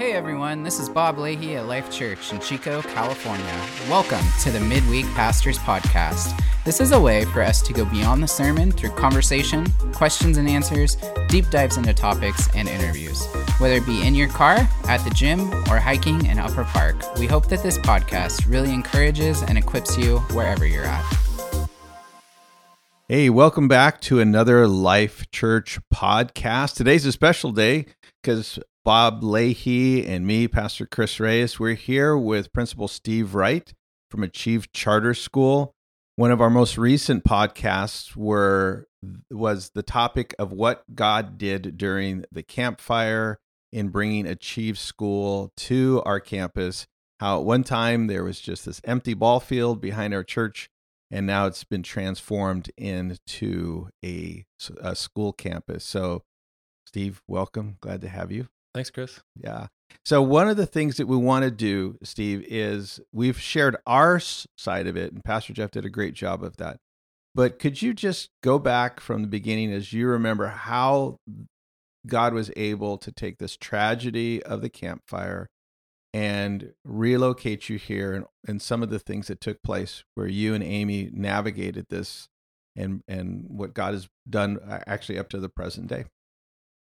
Hey everyone, this is Bob Leahy at Life Church in Chico, California. Welcome to the Midweek Pastors Podcast. This is a way for us to go beyond the sermon through conversation, questions and answers, deep dives into topics, and interviews. Whether it be in your car, at the gym, or hiking in Upper Park, we hope that this podcast really encourages and equips you wherever you're at. Hey, welcome back to another Life Church podcast. Today's a special day because Bob Leahy and me, Pastor Chris Reyes, we're here with Principal Steve Wright from Achieve Charter School. One of our most recent podcasts were was the topic of what God did during the Camp Fire in bringing Achieve School to our campus. How at one time there was just this empty ball field behind our church, and now it's been transformed into a, a school campus. So, Steve, welcome. Glad to have you. Thanks, Chris. Yeah. So one of the things that we want to do, Steve, is we've shared our side of it, and Pastor Jeff did a great job of that. But could you just go back from the beginning as you remember how God was able to take this tragedy of the Camp Fire and relocate you here and, and some of the things that took place where you and Amy navigated this and and what God has done actually up to the present day?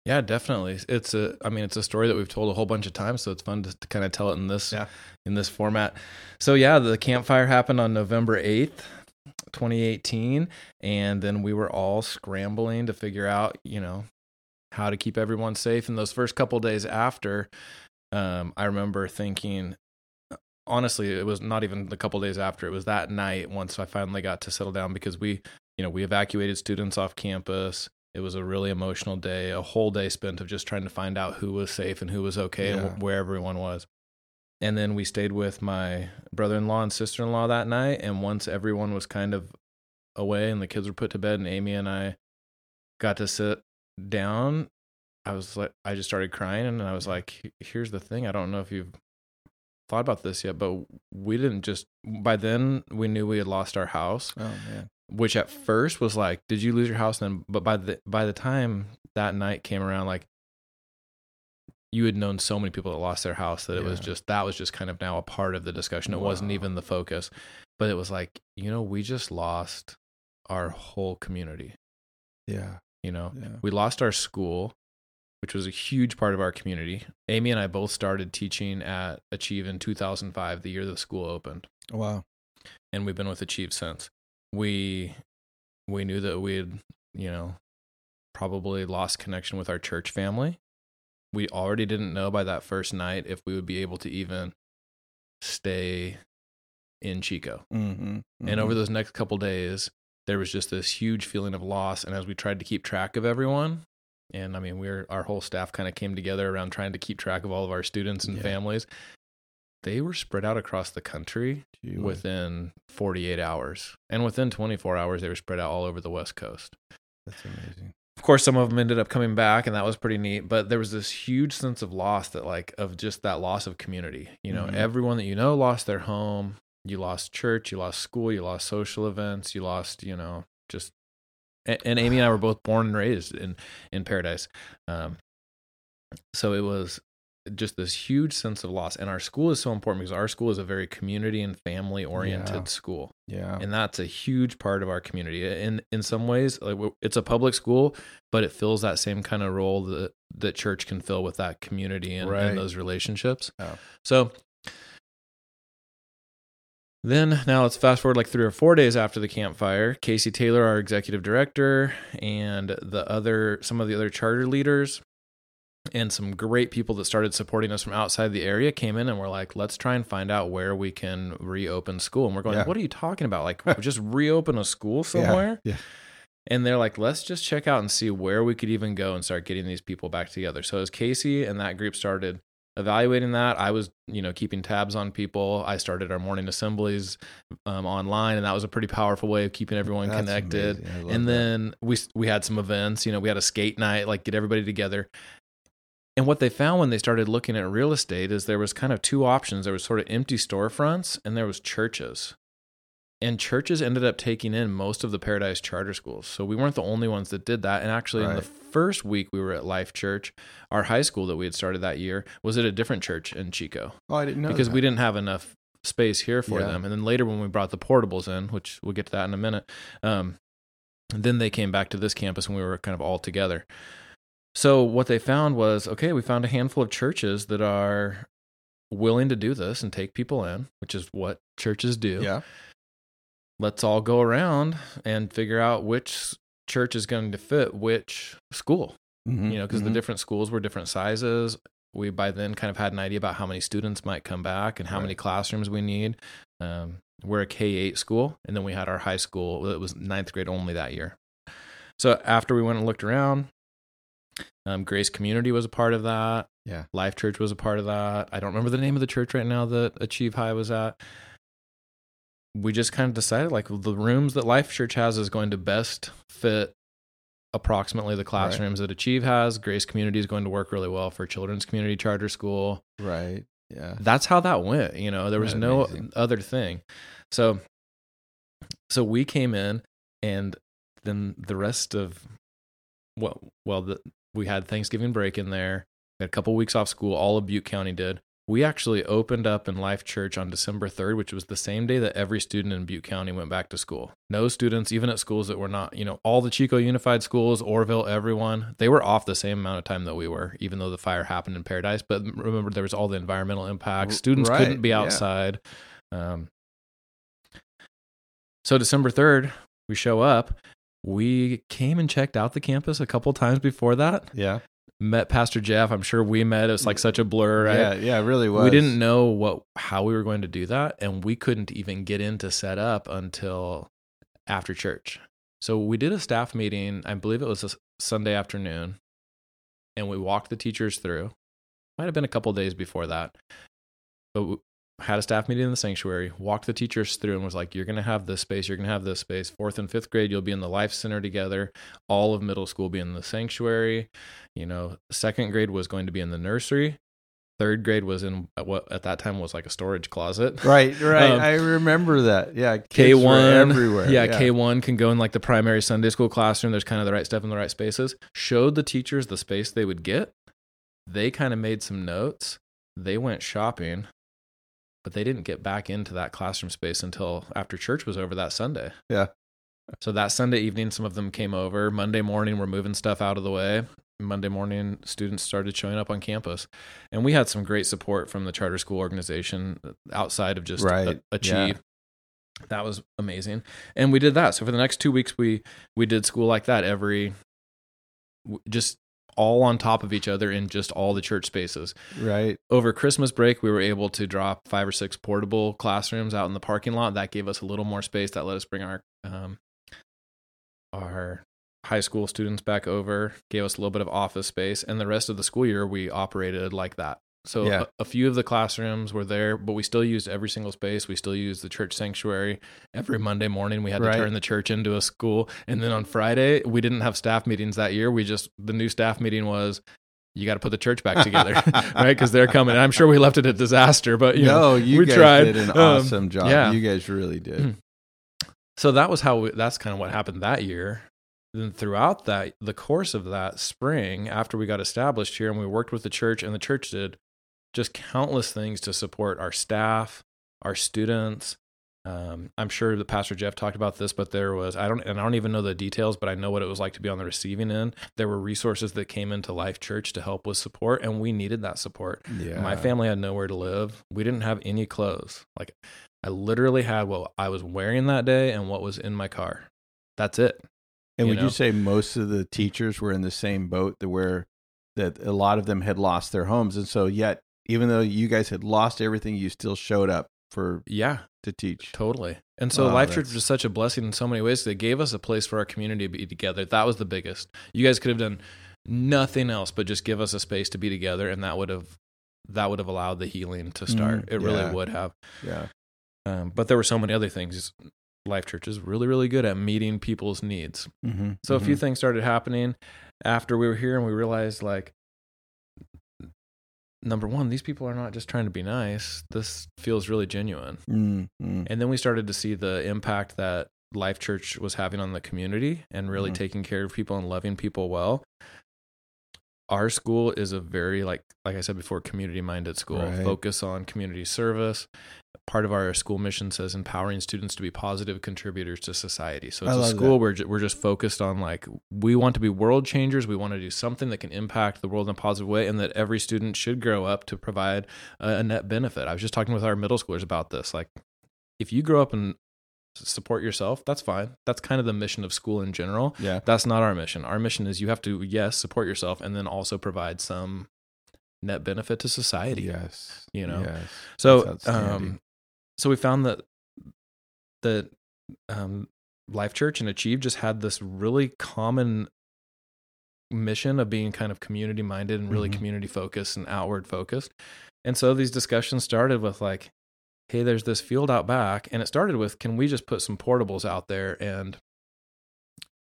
Yeah, definitely. It's a I mean it's a story that we've told a whole bunch of times, so it's fun to, to kind of tell it in this yeah. in this format. So yeah, the Camp Fire happened on November 8th, 2018, and then we were all scrambling to figure out, you know, how to keep everyone safe. And those first couple days after, um, I remember thinking honestly, it was not even the couple days after. It was that night once I finally got to settle down because we, you know, we evacuated students off campus. It was a really emotional day, a whole day spent of just trying to find out who was safe and who was okay yeah. and where everyone was. And then we stayed with my brother in law and sister in law that night. And once everyone was kind of away and the kids were put to bed, and Amy and I got to sit down, I was like, I just started crying. And I was like, here's the thing. I don't know if you've thought about this yet, but we didn't just, by then, we knew we had lost our house. Oh, man which at first was like, did you lose your house? Then, but by the by the time that night came around, like you had known so many people that lost their house that it was just that was just kind of now a part of the discussion. It wow. wasn't even the focus, but it was like, you know, we just lost our whole community. Yeah. You know, yeah. we lost our school, which was a huge part of our community. Amy and I both started teaching at Achieve in 2005, the year the school opened. Wow. And we've been with Achieve since we we knew that we had you know probably lost connection with our church family we already didn't know by that first night if we would be able to even stay in chico mm-hmm, mm-hmm. and over mm-hmm. those next couple days there was just this huge feeling of loss and as we tried to keep track of everyone and i mean we're our whole staff kind of came together around trying to keep track of all of our students and yeah. families they were spread out across the country Gee, within 48 hours. And within 24 hours, they were spread out all over the West Coast. That's amazing. Of course, some of them ended up coming back, and that was pretty neat. But there was this huge sense of loss that, like, of just that loss of community. You know, mm-hmm. everyone that you know lost their home. You lost church, you lost school, you lost social events, you lost, you know, just. And, and Amy and I were both born and raised in in Paradise, um, so it was just this huge sense of loss. And our school is so important because our school is a very community and family oriented yeah. school. Yeah. And that's a huge part of our community. In in some ways, like it's a public school, but it fills that same kind of role that that church can fill with that community and, right. and those relationships. Oh. So then now let's fast forward like three or four days after the Camp Fire. Casey Taylor, our executive director, and the other some of the other charter leaders and some great people that started supporting us from outside the area came in and were like, let's try and find out where we can reopen school. And we're going, yeah. what are you talking about? Like, just reopen a school somewhere? Yeah. yeah. And they're like, let's just check out and see where we could even go and start getting these people back together. So as Casey and that group started evaluating that, I was, you know, keeping tabs on people. I started our morning assemblies um, online, and that was a pretty powerful way of keeping everyone That's connected. And then that. we we had some events. You know, we had a skate night, like get everybody together. And what they found when they started looking at real estate is there was kind of two options. There was sort of empty storefronts and there was churches. and churches ended up taking in most of the Paradise charter schools. So we weren't the only ones that did that. And actually, right. in the first week we were at Life Church, our high school that we had started that year was at a different church in Chico. Oh, I didn't know because that. we didn't have enough space here for yeah. them. And then later, when we brought the portables in, which we'll get to that in a minute, um, then they came back to this campus and we were kind of all together. So what they found was okay, we found a handful of churches that are willing to do this and take people in, which is what churches do. Yeah let's all go around and figure out which church is going to fit which school. Mm-hmm, you know, because mm-hmm. the different schools were different sizes. We by then kind of had an idea about how many students might come back and how right. many classrooms we need. Um, we're a K eight school, and then we had our high school. It was ninth grade only that year. So after we went and looked around, um, Grace Community was a part of that. Yeah, Life Church was a part of that. I don't remember the name of the church right now that Achieve High was at we just kind of decided like the rooms that Life Church has is going to best fit approximately the classrooms right. that Achieve has. Grace Community is going to work really well for Children's Community Charter School. Right. Yeah. That's how that went. You know, there was no other thing. So, so we came in, and then the rest of well, well, the, we had Thanksgiving break in there. We had a couple weeks off school. All of Butte County did we actually opened up in Life Church on December 3rd, which was the same day that every student in Butte County went back to school. No students, even at schools that were not, you know, all the Chico Unified schools, Oroville, everyone, they were off the same amount of time that we were, even though the fire happened in Paradise. But remember, there was all the environmental impacts. Students right. couldn't be outside. Yeah. Um, so December 3rd, we show up. We came and checked out the campus a couple times before that. Yeah met Pastor Jeff. I'm sure we met. It was like such a blur, right? Yeah, yeah, it really was. We didn't know what how we were going to do that, and we couldn't even get into set up until after church. So we did a staff meeting. I believe it was a Sunday afternoon, and we walked the teachers through. Might have been a couple days before that, but had a staff meeting in the sanctuary, walked the teachers through and was like, You're going to have this space, you're going to have this space. Fourth and fifth grade, you'll be in the life center together. All of middle school be in the sanctuary. You know, second grade was going to be in the nursery. Third grade was in what at that time was like a storage closet. Right, right. Um, I remember that. Yeah, K one everywhere. Yeah, yeah. K one can go in like the primary Sunday school classroom. There's kind of the right stuff in the right spaces. Showed the teachers the space they would get. They kind of made some notes. They went shopping but they didn't get back into that classroom space until after church was over that Sunday. Yeah. So that Sunday evening, some of them came over. Monday morning, we're moving stuff out of the way. Monday morning, students started showing up on campus. And we had some great support from the charter school organization outside of just right. a- Achieve. Yeah. That was amazing. And we did that. So for the next two weeks, we we did school like that every just all on top of each other in just all the church spaces. Right. Over Christmas break, we were able to drop five or six portable classrooms out in the parking lot. That gave us a little more space. That let us bring our um, our high school students back over, gave us a little bit of office space, and the rest of the school year we operated like that. So yeah. a, a, few of the classrooms were there, but we still used every single space. We still used the church sanctuary. Every Monday morning, we had to turn the church into a school. And then on Friday, we didn't have staff meetings that year. We just the new staff meeting was you got to put the church back together, right? Because they're coming. And I'm sure we left it a disaster, but you no, know, you we guys tried. did an um, awesome job. Yeah. you guys really did. So that was how we, that's kind of what happened that year. Then throughout that, the course of that spring, after we got established here, and we worked with the church, and the church did just countless things to support our staff, our students. Um, I'm sure that Pastor Jeff talked about this, but there was I don't and I don't even know the details, but I know what it was like to be on the receiving end. There were resources that came into Life Church to help with support, and we needed that support. Yeah. My family had nowhere to live. We didn't have any clothes. Like I literally had what I was wearing that day and what was in my car. That's it. And you would know? you say most of the teachers were in the same boat that where that a lot of them had lost their homes, and so yet even though you guys had lost everything, you still showed up for yeah to teach. Totally. And so Life Church was such a blessing in so many ways. They gave us a place for our community to be together. That was the biggest. You guys could have done nothing else but just give us a space to be together, and that would have that would have allowed the healing to start. Mm, it really yeah. would have. Yeah. Um, but there were so many other things. Life Church is really, really good at meeting people's needs. Mm-hmm, so mm-hmm. a few things started happening after we were here, and we realized like number one, these people are not just trying to be nice. This feels really genuine. Mm-hmm. And then we started to see the impact that Life Church was having on the community and really Mhm. taking care of people and loving people well. Our school is a very like like I said before, community minded school. Right. Focus on community service. Part of our school mission says empowering students to be positive contributors to society. So it's a school that. where we're just focused on like we want to be world changers. We want to do something that can impact the world in a positive way, and that every student should grow up to provide a, a net benefit. I was just talking with our middle schoolers about this. Like, if you grow up and support yourself, that's fine. That's kind of the mission of school in general. Yeah. That's not our mission. Our mission is you have to, yes, support yourself and then also provide some net benefit to society. Yes. You know? Yes. So, um, so we found that that um, Life Church and Achieve just had this really common mission of being kind of community minded and really Mhm. community focused and outward focused. And so these discussions started with like, hey, there's this field out back, and it started with, can we just put some portables out there and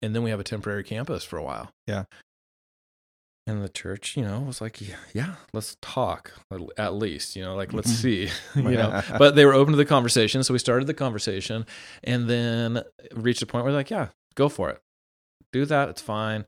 and then we have a temporary campus for a while. Yeah. And the church, you know, was like, yeah, yeah let's talk at least, you know, like let's Mhm. see, you know. But they were open to the conversation, so we started the conversation, and then reached a point where like, yeah, go for it, do that, it's fine.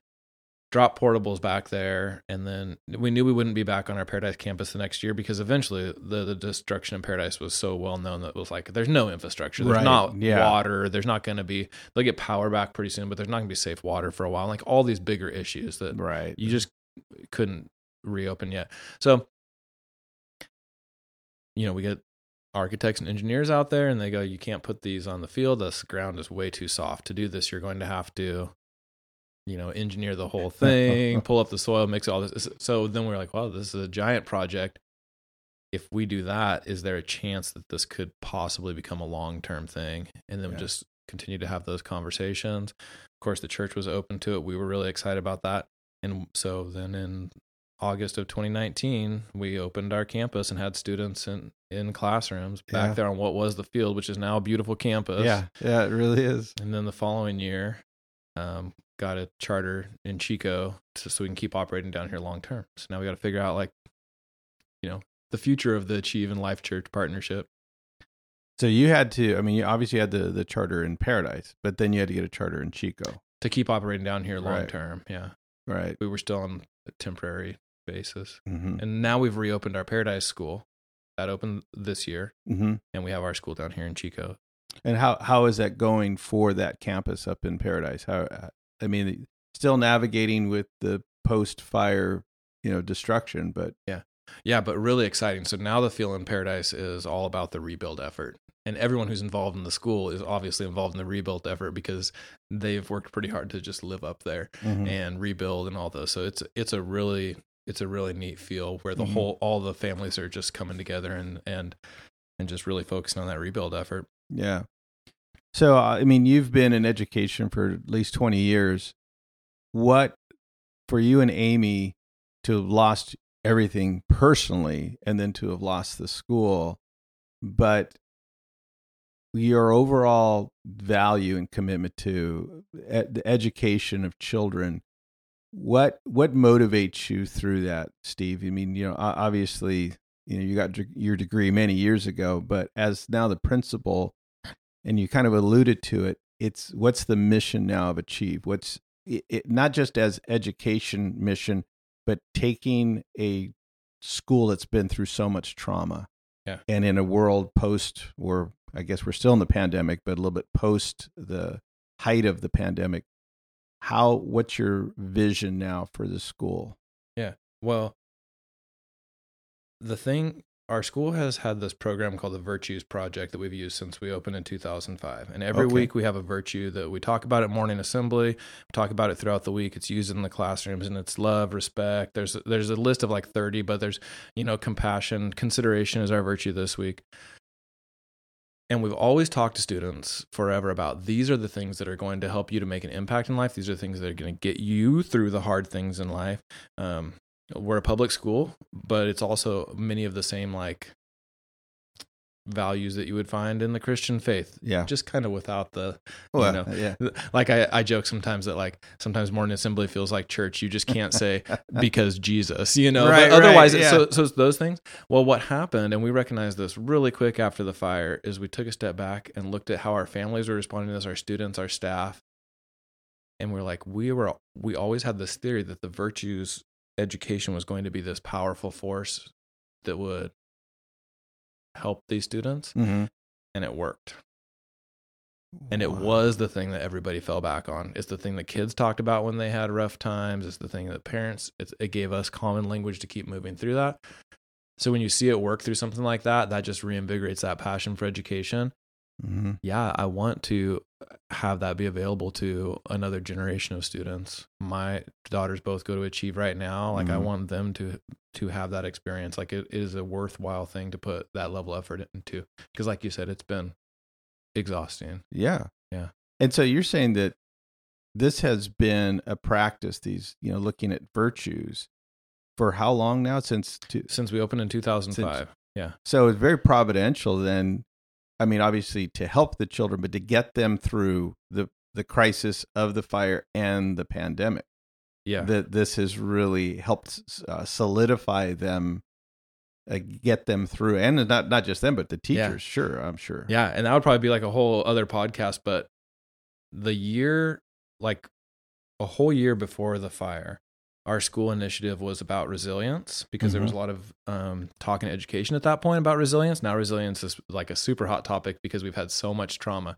Drop portables back there, and then we knew we wouldn't be back on our Paradise campus the next year because eventually the, the destruction in Paradise was so well known that it was like there's no infrastructure, there's Right, not yeah. water, there's not going to be they'll get power back pretty soon, but there's not going to be safe water for a while. Like all these bigger issues that right. you just couldn't reopen yet. So, you know, we get architects and engineers out there and they go, you can't put these on the field. This ground is way too soft. To do this, you're going to have to, you know, engineer the whole thing, pull up the soil, mix all this. So then we're like, well, this is a giant project. If we do that, is there a chance that this could possibly become a long term thing? And then we Yeah. just continue to have those conversations. Of course, the church was open to it. We were really excited about that. And so then in August of 2019, we opened our campus and had students in, in classrooms back Yeah. there on what was the field, which is now a beautiful campus. yeah. Yeah. It really is. And then the following year, um, got a charter in Chico to, so we can keep operating down here long term. So now we got to figure out like, you know, the future of the Achieve and Life Church partnership. So you had to. I mean, you obviously had the the charter in Paradise, but then you had to get a charter in Chico. To keep operating down here long Right. term, yeah, Right. we were still on a temporary basis, Mm-hmm. and now we've reopened our Paradise School. That opened this year, Mm-hmm. and we have our school down here in Chico. And how how is that going for that campus up in Paradise? How I mean, still navigating with the post fire, you know, destruction, but Yeah, Yeah, but really exciting. So now the Feel in Paradise is all about the rebuild effort. And everyone who's involved in the school is obviously involved in the rebuild effort because they've worked pretty hard to just live up there Mhm. and rebuild and all those. So it's it's a really it's a really neat feel where the Mhm. whole all the families are just coming together and and and just really focusing on that rebuild effort. yeah. So I mean, you've been in education for at least twenty years. What for you and Amy to have lost everything personally, and then to have lost the school, but your overall value and commitment to e- the education of children what what motivates you through that steve i mean you know obviously you know you got your degree many years ago but as now the principal and you kind of alluded to it it's what's the mission now of achieve what's it, it, not just as education mission but taking a school that's been through so much trauma Yeah. and in a world post or i guess we're still in the pandemic but a little bit post the height of the pandemic how what's your vision now for the school Yeah. Well, the thing, our school has had this program called the Virtues Project that we've used since we opened in 2005. And every Okay. week we have a virtue that we talk about at morning assembly, talk about it throughout the week. It's used in the classrooms and it's love, respect. There's there's a list of like 30, but there's, you know, compassion, consideration is our virtue this week. And we've always talked to students forever about these are the things that are going to help you to make an impact in life. These are things that are going to get you through the hard things in life. Um, we're a public school, but it's also many of the same like values that you would find in the Christian faith. Yeah. Just kind of without the, Well, you know, yeah. like I, I joke sometimes that like sometimes morning assembly feels like church. You just can't say because Jesus, you know, Right, but otherwise, right, yeah. so, so those things. Well, what happened, and we recognized this really quick after the fire, is we took a step back and looked at how our families were responding to this, our students, our staff, and we're like, we were, we always had this theory that the virtues education was going to be this powerful force that would help these students, hmm and it worked. And it was the thing that everybody fell back on. It's the thing that kids talked about when they had rough times. It's the thing that parents, it's, it gave us common language to keep moving through that. So when you see it work through something like that, that just reinvigorates that passion for education. Hmm Yeah, I want to have that be available to another generation of students. My daughters both go to Achieve right now. Like I Mhm. want them to to have that experience. Like it is a worthwhile thing to put that level of effort into. Because like you said, it's been exhausting. Yeah. Yeah. And so you're saying that this has been a practice, these, you know, looking at virtues for how long now? Since two, since we opened in 2005. yeah. so it's very providential then. I mean, obviously to help the children, but to get them through the the crisis of the fire and the pandemic. Yeah. That this has really helped uh, solidify them, uh, get them through, and not not just them, but the Yeah. teachers. Sure, I'm sure. yeah. And that would probably be like a whole other podcast. But the year, like a whole year before the fire, our school initiative was about resilience because there was a lot of um, talk and education at that point about resilience. Now, resilience is like a super hot topic because we've had so much trauma.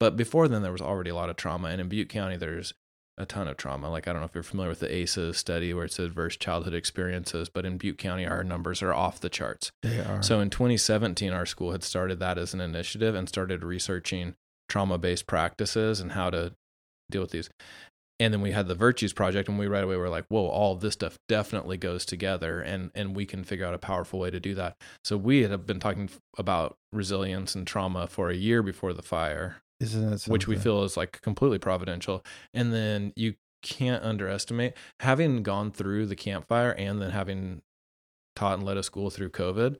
But before then, there was already a lot of trauma. And in Butte County, there's a ton of trauma. Like, I don't know if you're familiar with the ACEs study where it's adverse childhood experiences, but in Butte County, our numbers are off the charts. They are. So in 2017, our school had started that as an initiative and started researching trauma based practices and how to deal with these. And then we had the Virtues Project, and we right away were like, whoa, all this stuff definitely goes together, and, and we can figure out a powerful way to do that. So we had been talking about resilience and trauma for a year before the fire, Isn't that which we feel is like completely providential. And then you can't underestimate having gone through the Camp Fire and then having taught and led a school through COVID.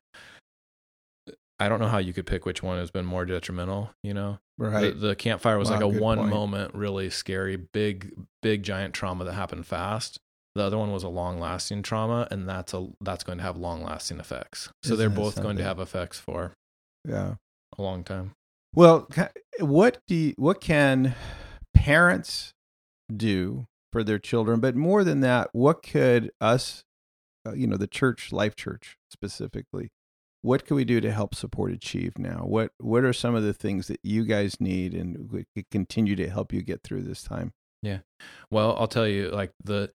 I don't know how you could pick which one has been more detrimental, you know? right. The, the Camp Fire was Wow, like a one point. moment, really scary, big, big, giant trauma that happened fast. The other one was a long lasting trauma, and that's a that's going to have long lasting effects. So they're Isn't that both going to have effects for yeah. a long time. Well, what do you, what can parents do for their children? But more than that, what could us, uh, you know, the church, Life Church specifically, what can we do to help support Achieve now? What what are some of the things that you guys need and we could continue to help you get through this time? Yeah. Well, I'll tell you, like the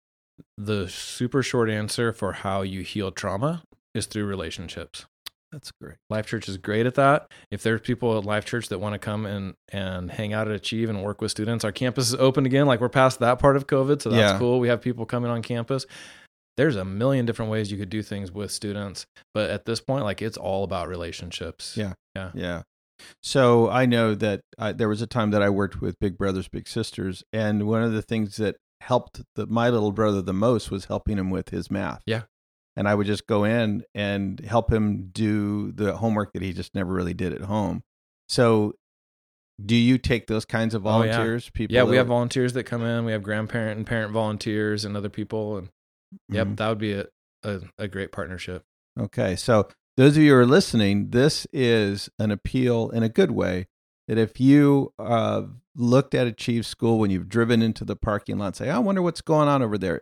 the super short answer for how you heal trauma is through relationships. That's great. Life Church is great at that. If there's people at Life Church that want to come and and hang out at Achieve and work with students, our campus is open again. Like we're past that part of COVID, so that's Yeah. cool. We have people coming on campus. There's a million different ways you could do things with students, but at this point, like it's all about relationships. Yeah. Yeah. Yeah. So I know that uh, there was a time that I worked with Big Brothers Big Sisters, and one of the things that helped the, my little brother the most was helping him with his math. Yeah. And I would just go in and help him do the homework that he just never really did at home. So, do you take those kinds of Oh, yeah. volunteers? People? Yeah, we have volunteers that come in. We have grandparent and parent volunteers and other people. And yep, Mhm. that would be a, a, a great partnership. Okay. So, those of you who are listening, this is an appeal in a good way that if you uh, looked at Achieve School when you've driven into the parking lot and say, I wonder what's going on over there,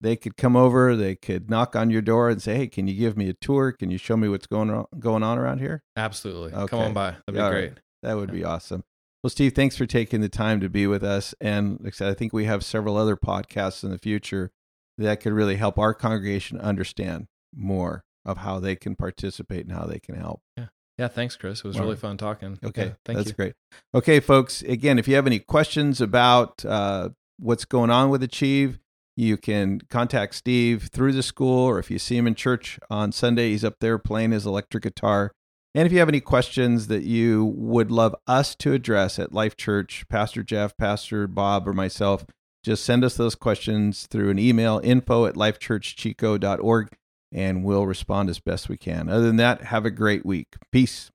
they could come over, they could knock on your door and say, Hey, can you give me a tour? Can you show me what's going on, going on around here? Absolutely. Come on by. That'd be great. right. That would be awesome. Well, Steve, thanks for taking the time to be with us. And like I said, I think we have several other podcasts in the future that could really help our congregation understand more of how they can participate and how they can help. Yeah, Yeah, thanks, Chris. It was All really fun talking. Okay, Yeah, thank that's you. great. Okay, folks. Again, if you have any questions about uh, what's going on with Achieve, you can contact Steve through the school, or if you see him in church on Sunday, he's up there playing his electric guitar. And if you have any questions that you would love us to address at Life Church, Pastor Jeff, Pastor Bob, or myself, just send us those questions through an email info at lifechurchchico.org and we'll respond as best we can. Other than that, have a great week. Peace.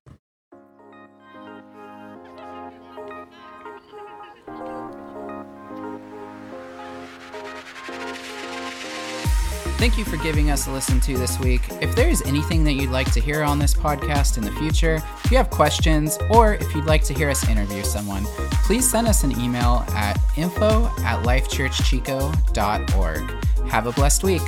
Thank you for giving us a listen to this week. If there is anything that you'd like to hear on this podcast in the future, if you have questions, or if you'd like to hear us interview someone, please send us an email at info at lifechurchchico.org. Have a blessed week.